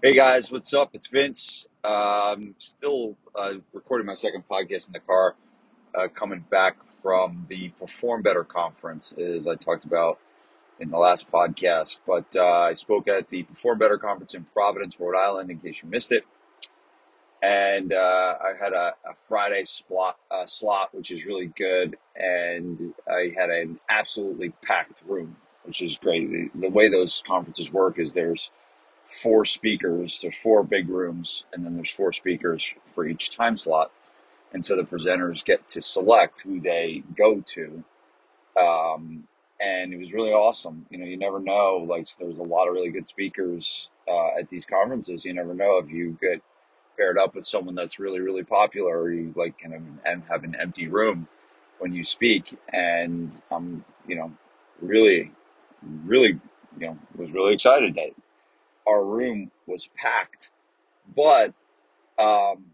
Hey guys, what's up? It's Vince. Um, still uh, recording my second podcast in the car, uh, coming back from the Perform Better conference, as I talked about in the last podcast. But uh, I spoke at the Perform Better conference in Providence, Rhode Island, in case you missed it. And uh, I had a, a Friday slot, uh, slot, which is really good. And I had an absolutely packed room, which is great. The, the way those conferences work is there's four speakers. There's four big rooms, and then there's four speakers for each time slot. And so the presenters get to select who they go to. Um, and it was really awesome. You know, you never know. Like, there's a lot of really good speakers uh, at these conferences. You never know if you get paired up with someone that's really, really popular, or you like kind of have an empty room when you speak. And I'm, you know, really, really, you know, was really excited that our room was packed. But um,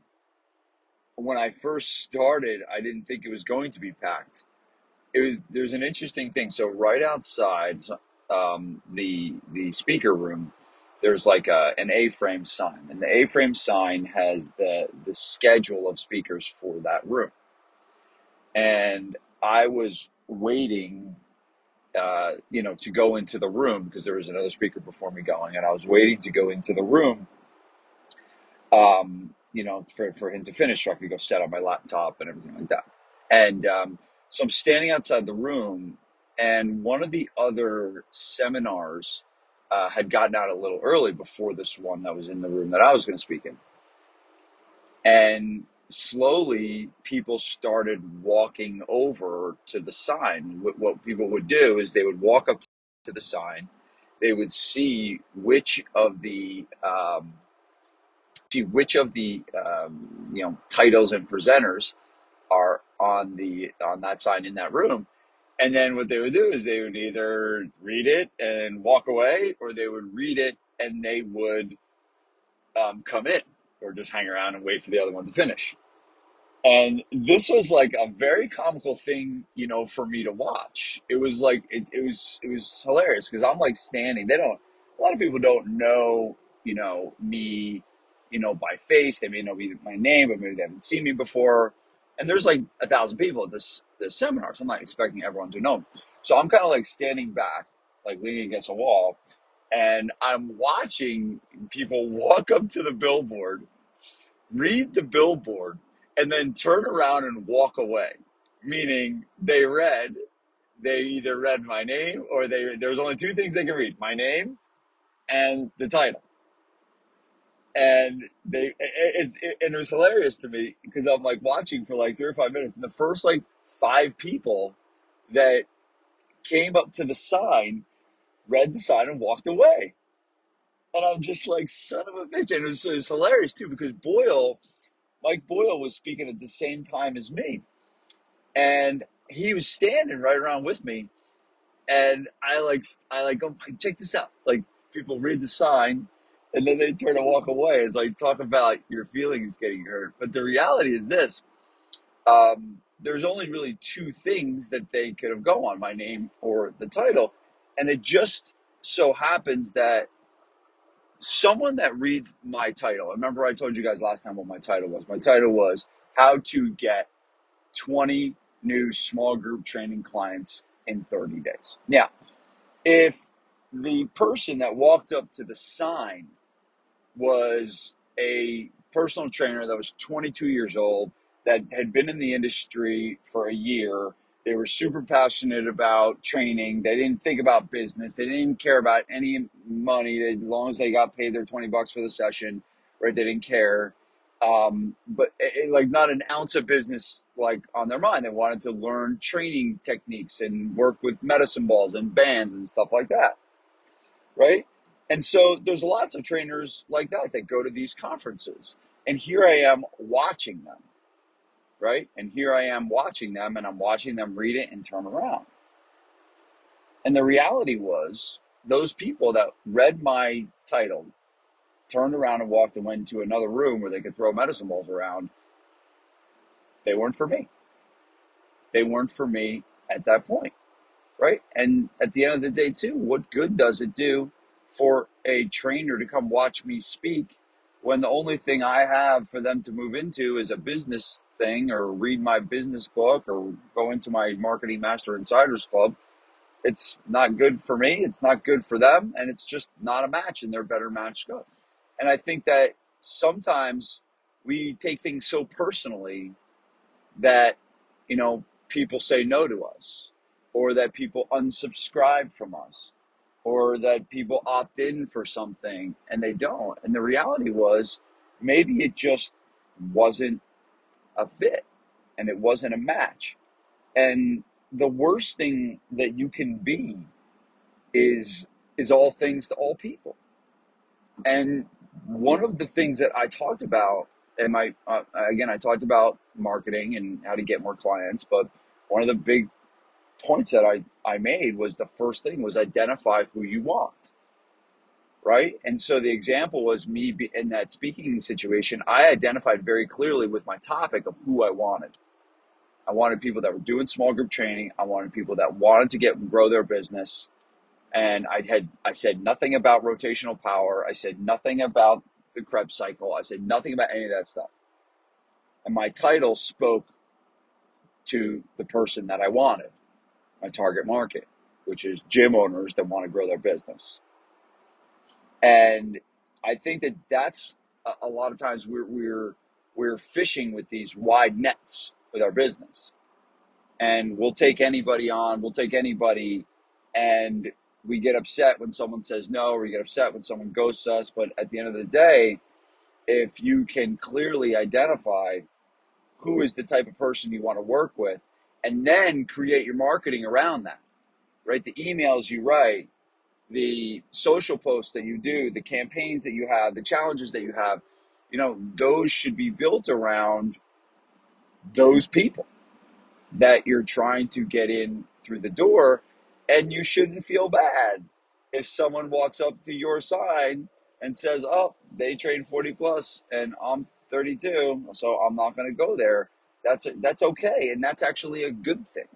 when I first started, I didn't think it was going to be packed. It was there's an interesting thing. So right outside um, the the speaker room, there's like a, an A-frame sign, and the A-frame sign has the the schedule of speakers for that room. And I was waiting uh, you know, to go into the room because there was another speaker before me going, and I was waiting to go into the room, um, you know, for, for him to finish so I could go set up my laptop and everything like that. And um, so I'm standing outside the room, and one of the other seminars uh, had gotten out a little early before this one that was in the room that I was going to speak in. And slowly people started walking over to the sign. What, what people would do is they would walk up to the sign, they would see which of the um, see which of the um, you know titles and presenters are on the on that sign in that room. And then what they would do is they would either read it and walk away, or they would read it and they would um, come in, or just hang around and wait for the other one to finish. And this was like a very comical thing, you know, for me to watch. It was like it, it was it was hilarious because I'm like standing. They don't. A lot of people don't know, you know, me, you know, by face. They may know me my name, but maybe they haven't seen me before. And there's like a thousand people at this this seminar, so I'm not expecting everyone to know me. So I'm kind of like standing back, like leaning against a wall, and I'm watching people walk up to the billboard, read the billboard, and then turn around and walk away. Meaning they read, they either read my name or they there was only two things they could read: my name and the title. And they it, it's it, and it was hilarious to me because I'm like watching for like three or five minutes, and the first like five people that came up to the sign read the sign and walked away. And I'm just like, son of a bitch. And it was, it was hilarious too because Boyle, Mike Boyle was speaking at the same time as me. And he was standing right around with me. And I like, I like, go, check this out. Like people read the sign and then they turn and walk away. It's like, talk about your feelings getting hurt. But the reality is this, um, there's only really two things that they could have gone on, my name or the title. And it just so happens that someone that reads my title, remember I told you guys last time what my title was. My title was How to Get 20 New Small Group Training Clients in 30 Days. Now, if the person that walked up to the sign was a personal trainer that was 22 years old, that had been in the industry for a year, they were super passionate about training. They didn't think about business. They didn't care about any money. They, as long as they got paid their 20 bucks for the session, right? They didn't care. Um, but it, like not an ounce of business like on their mind. They wanted to learn training techniques and work with medicine balls and bands and stuff like that. Right. And so there's lots of trainers like that that go to these conferences. And here I am watching them right? And here I am watching them and I'm watching them read it and turn around. And the reality was, those people that read my title turned around and walked and went into another room where they could throw medicine balls around. They weren't for me. They weren't for me at that point, right? And at the end of the day, too, what good does it do for a trainer to come watch me speak when the only thing I have for them to move into is a business thing or read my business book or go into my marketing master insiders club it's not good for me it's not good for them and it's just not a match and they're better matched up. And i think that sometimes we take things so personally that you know people say no to us or that people unsubscribe from us or that people opt in for something and they don't. And the reality was maybe it just wasn't a fit and it wasn't a match. And the worst thing that you can be is is all things to all people. And one of the things that i talked about and my uh, again i talked about marketing and how to get more clients but one of the big points that i i made was the first thing was identify who you want right and so the example was me be, in that speaking situation i identified very clearly with my topic of who i wanted I wanted people that were doing small group training. I wanted people that wanted to get grow their business. And I had I said nothing about rotational power. I said nothing about the Krebs cycle. I said nothing about any of that stuff. And my title spoke to the person that I wanted, my target market, which is gym owners that want to grow their business. And I think that that's a, a lot of times we're we're we're fishing with these wide nets with our business. And we'll take anybody on, we'll take anybody, and we get upset when someone says no, or we get upset when someone ghosts us. But at the end of the day, if you can clearly identify who is the type of person you want to work with, and then create your marketing around that, right? The emails you write, the social posts that you do, the campaigns that you have, the challenges that you have, you know, those should be built around those people that you're trying to get in through the door. And you shouldn't feel bad if someone walks up to your sign and says, Oh, they train 40 plus and I'm 32, so I'm not going to go there. That's, that's okay. And that's actually a good thing,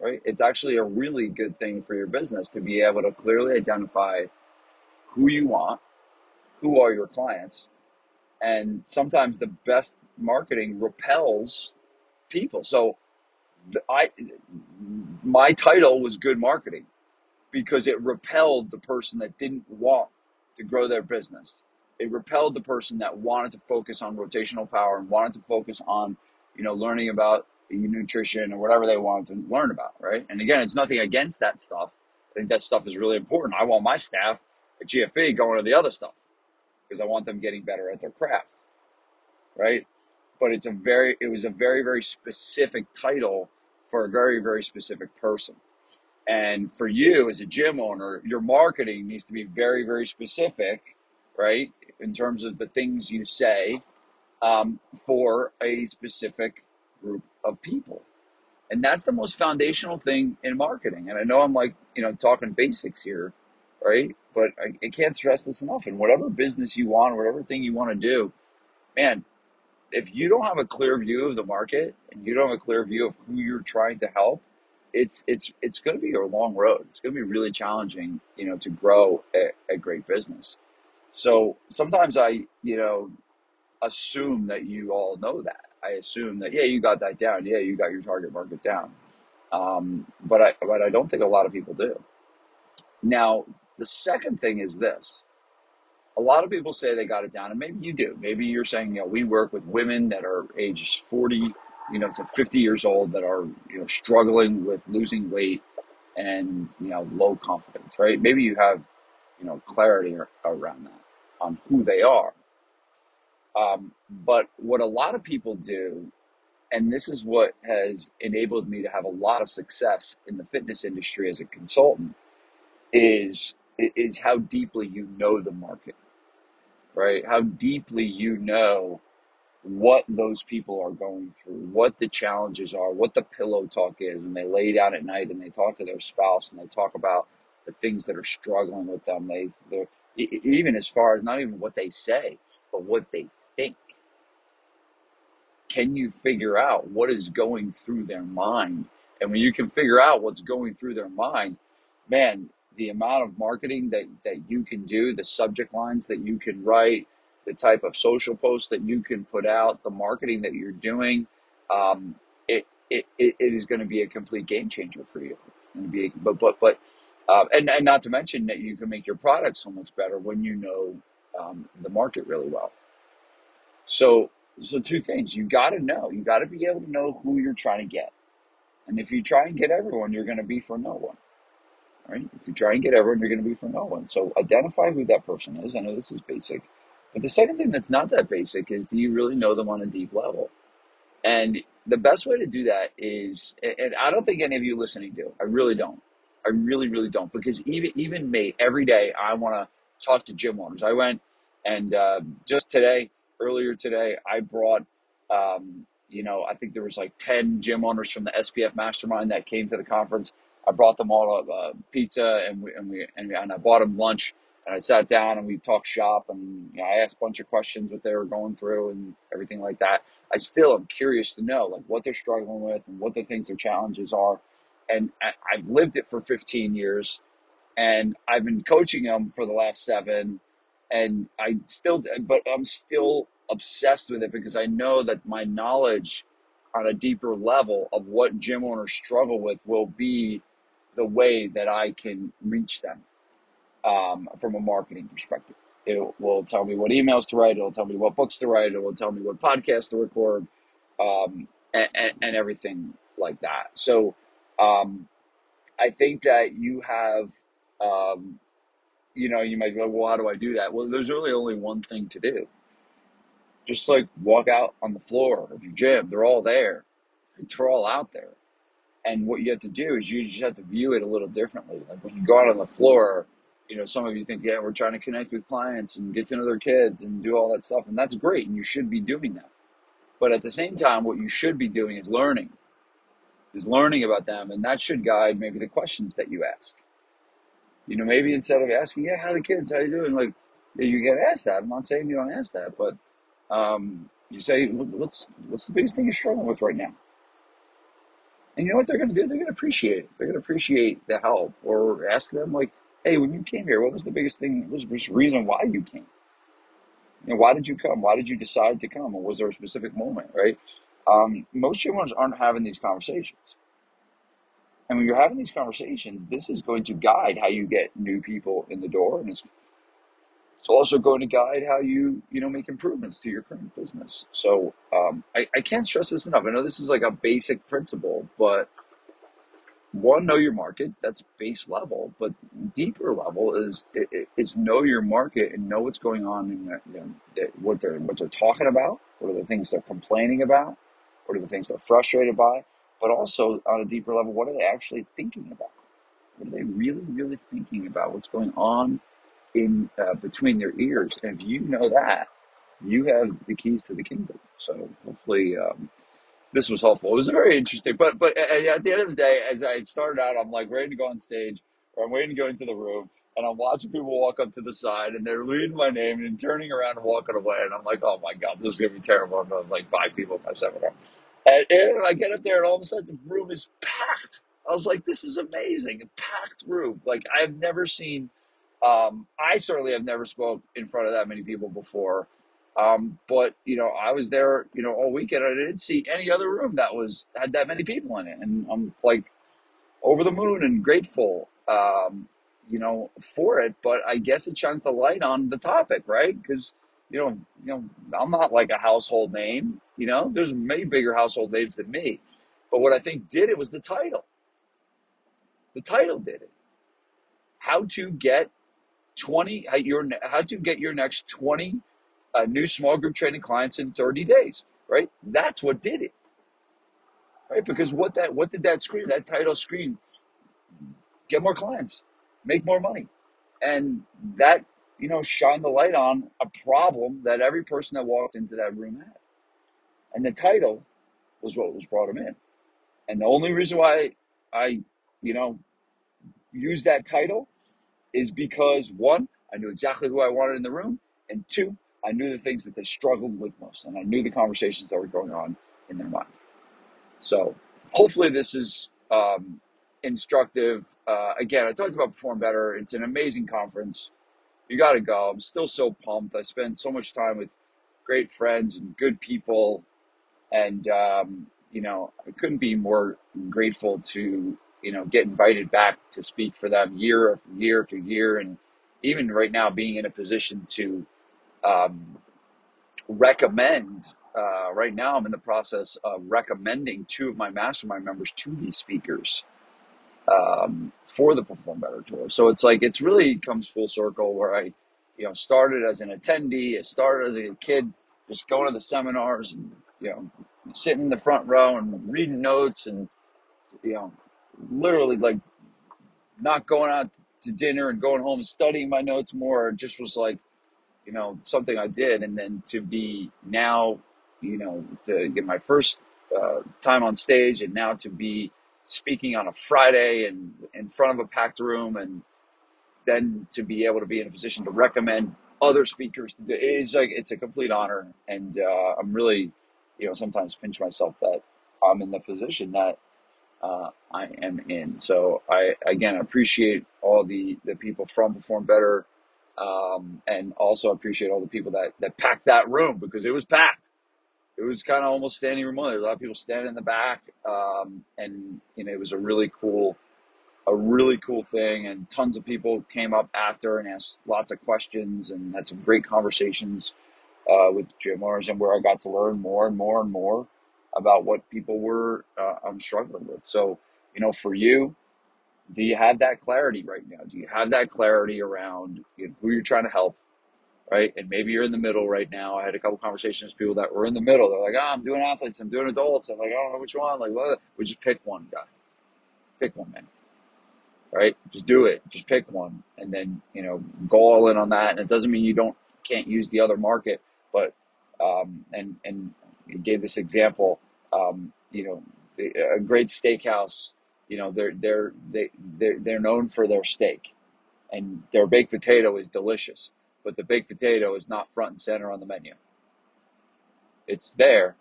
right? It's actually a really good thing for your business to be able to clearly identify who you want, who are your clients. And sometimes the best marketing repels people. So I my title was good marketing because it repelled the person that didn't want to grow their business. It repelled the person that wanted to focus on rotational power and wanted to focus on, you know, learning about nutrition or whatever they want to learn about, right? And again, it's nothing against that stuff. I think that stuff is really important. I want my staff at GFP going to the other stuff because I want them getting better at their craft, right? but it's a very it was a very very specific title for a very very specific person and for you as a gym owner your marketing needs to be very very specific right in terms of the things you say um, for a specific group of people and that's the most foundational thing in marketing and i know i'm like you know talking basics here right but i, I can't stress this enough in whatever business you want whatever thing you want to do man if you don't have a clear view of the market and you don't have a clear view of who you're trying to help, it's it's it's going to be a long road. It's going to be really challenging, you know, to grow a, a great business. So sometimes I, you know, assume that you all know that. I assume that yeah, you got that down. Yeah, you got your target market down. Um, but I but I don't think a lot of people do. Now the second thing is this a lot of people say they got it down, and maybe you do. Maybe you're saying, you know, we work with women that are ages 40, you know, to 50 years old that are, you know, struggling with losing weight and, you know, low confidence, right? Maybe you have, you know, clarity around that on who they are. Um, but what a lot of people do, and this is what has enabled me to have a lot of success in the fitness industry as a consultant, is is how deeply you know the market, right? How deeply you know what those people are going through, what the challenges are, what the pillow talk is when they lay down at night and they talk to their spouse and they talk about the things that are struggling with them. They, even as far as not even what they say, but what they think. Can you figure out what is going through their mind? And when you can figure out what's going through their mind, man, the amount of marketing that, that you can do, the subject lines that you can write, the type of social posts that you can put out, the marketing that you're doing, um, it, it, it is going to be a complete game changer for you. It's going to be, but, but, but, uh, and, and not to mention that you can make your product so much better when you know um, the market really well. So, so two things you got to know, you got to be able to know who you're trying to get. And if you try and get everyone, you're going to be for no one. Right? If you try and get everyone, you're going to be for no one. So identify who that person is. I know this is basic. But the second thing that's not that basic is do you really know them on a deep level? And the best way to do that is, and I don't think any of you listening do. I really don't. I really, really don't. Because even even me, every day I want to talk to gym owners. I went and uh, just today, earlier today, I brought, um, you know, I think there was like ten gym owners from the SPF Mastermind that came to the conference. I brought them all a uh, pizza and we, and we and, and I bought them lunch and I sat down and we talked shop and you know, I asked a bunch of questions what they were going through and everything like that. I still am curious to know like what they're struggling with and what the things their challenges are. And I, I've lived it for 15 years and I've been coaching them for the last seven and I still, but I'm still obsessed with it because I know that my knowledge on a deeper level of what gym owners struggle with will be the way that I can reach them um, from a marketing perspective. It will tell me what emails to write. It'll tell me what books to write. It will tell me what podcasts to record, um, and, and, and, everything like that. So, um, I think that you have, um, you know, you might go, well, how do I do that? Well, there's really only one thing to do. Just like walk out on the floor of your gym. They're all there. They're all out there. And what you have to do is you just have to view it a little differently. Like when you go out on the floor, you know, some of you think, yeah, we're trying to connect with clients and get to know their kids and do all that stuff. And that's great. And you should be doing that. But at the same time, what you should be doing is learning, is learning about them. And that should guide maybe the questions that you ask. You know, maybe instead of asking, yeah, how the kids? How you doing? Like, you get asked that. I'm not saying you don't ask that, but um, you say, what's, what's the biggest thing you're struggling with right now? And you know what they're going to do? They're going to appreciate it. They're going to appreciate the help or ask them, like, hey, when you came here, what was the biggest thing? What was the reason why you came? Know, why did you come? Why did you decide to come? Or was there a specific moment, right? Um, most ones aren't having these conversations. And when you're having these conversations, this is going to guide how you get new people in the door. And it's, it's also going to guide how you, you know, make improvements to your current business. So um, I, I can't stress this enough. I know this is like a basic principle, but one know your market that's base level but deeper level is is know your market and know what's going on in the, the, what they're what they're talking about what are the things they're complaining about what are the things they're frustrated by but also on a deeper level what are they actually thinking about what are they really really thinking about what's going on in uh, between their ears and if you know that you have the keys to the kingdom so hopefully um, this was helpful. It was very interesting. But but at the end of the day, as I started out, I'm like ready to go on stage, or I'm waiting to go into the room, and I'm watching people walk up to the side, and they're reading my name and turning around and walking away, and I'm like, oh my god, this is gonna be terrible. I'm like five people at my seminar, and, and I get up there, and all of a sudden the room is packed. I was like, this is amazing, a packed room. Like I've never seen. Um, I certainly have never spoke in front of that many people before. Um, but you know, I was there, you know, all weekend. I didn't see any other room that was had that many people in it, and I'm like over the moon and grateful, um, you know, for it. But I guess it shines the light on the topic, right? Because you know, you know, I'm not like a household name. You know, there's many bigger household names than me. But what I think did it was the title. The title did it. How to get 20 how your how to get your next 20 uh, new small group training clients in 30 days, right? That's what did it, right? Because what that what did that screen? That title screen get more clients, make more money, and that you know shine the light on a problem that every person that walked into that room had, and the title was what was brought them in, and the only reason why I you know use that title is because one I knew exactly who I wanted in the room, and two I knew the things that they struggled with most, and I knew the conversations that were going on in their mind. So hopefully, this is um, instructive. Uh, again, I talked about Perform Better. It's an amazing conference. You got to go. I'm still so pumped. I spent so much time with great friends and good people, and um, you know, I couldn't be more grateful to you know get invited back to speak for them year after year after year, and even right now being in a position to um, recommend. Uh, right now, I'm in the process of recommending two of my mastermind members to these speakers um, for the Perform Better tour. So it's like it's really comes full circle where I, you know, started as an attendee, I started as a kid, just going to the seminars and you know, sitting in the front row and reading notes and you know, literally like not going out to dinner and going home and studying my notes more. It just was like you know, something I did, and then to be now, you know, to get my first uh, time on stage, and now to be speaking on a Friday and in front of a packed room, and then to be able to be in a position to recommend other speakers to do it's like it's a complete honor, and uh, I'm really, you know, sometimes pinch myself that I'm in the position that uh, I am in. So I again appreciate all the the people from Perform Better um, and also appreciate all the people that, that packed that room because it was packed. It was kind of almost standing room only. There was a lot of people standing in the back, um, and you know it was a really cool, a really cool thing. And tons of people came up after and asked lots of questions and had some great conversations uh, with Jim Morrison, where I got to learn more and more and more about what people were uh, I'm struggling with. So you know, for you, do you have that clarity right now? Do you have that clarity around you know, who you're trying to help, right? And maybe you're in the middle right now. I had a couple conversations with people that were in the middle. They're like, "Oh, I'm doing athletes. I'm doing adults." I'm like, "I don't know which one." Like, we just pick one guy. Pick one, man. Right? Just do it. Just pick one, and then you know, go all in on that. And it doesn't mean you don't can't use the other market, but um, and and gave this example. Um, you know, a great steakhouse you know, they're they're they they're, they're known for their steak, and their baked potato is delicious. But the baked potato is not front and center on the menu. It's there,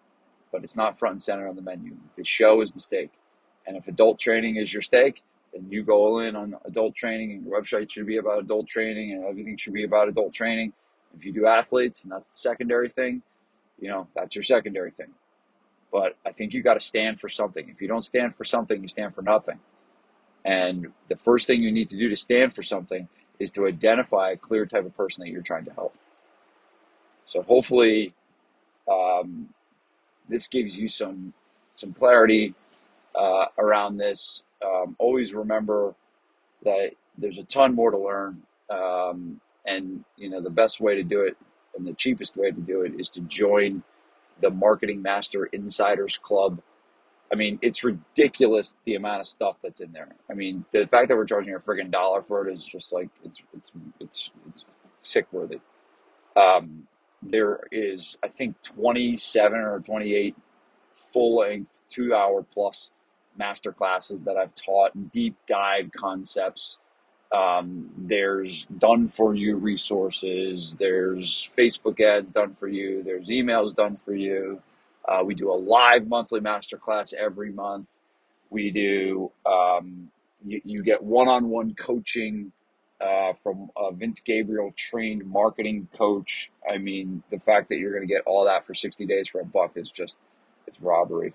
but it's not front and center on the menu. The show is the steak, and if adult training is your steak, then you go all in on adult training, and your website should be about adult training, and everything should be about adult training. If you do athletes, and that's the secondary thing, you know, that's your secondary thing. But I think you got to stand for something. If you don't stand for something, you stand for nothing. And the first thing you need to do to stand for something is to identify a clear type of person that you're trying to help. So hopefully, um, this gives you some some clarity uh, around this. Um, always remember that there's a ton more to learn, um, and you know the best way to do it and the cheapest way to do it is to join the Marketing Master Insiders Club. I mean, it's ridiculous the amount of stuff that's in there. I mean, the fact that we're charging a friggin' dollar for it is just like it's it's it's, it's sick worthy. Um, there is, I think, 27 or 28 full length, two hour plus master classes that I've taught, deep dive concepts um, there's done for you resources. There's Facebook ads done for you. There's emails done for you. Uh, we do a live monthly masterclass every month. We do, um, you, you, get one on one coaching uh, from a Vince Gabriel trained marketing coach. I mean, the fact that you're going to get all that for 60 days for a buck is just, it's robbery.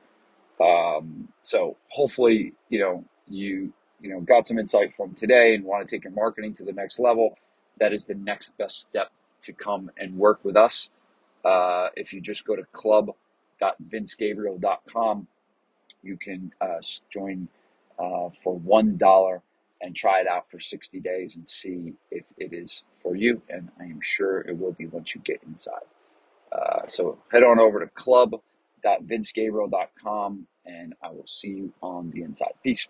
Um, so hopefully, you know, you you know got some insight from today and want to take your marketing to the next level, that is the next best step to come and work with us. Uh, if you just go to club.vincegabriel.com, you can uh, join uh, for one dollar and try it out for 60 days and see if it is for you. And I am sure it will be once you get inside. Uh, so head on over to club.vincegabriel.com and I will see you on the inside. Peace.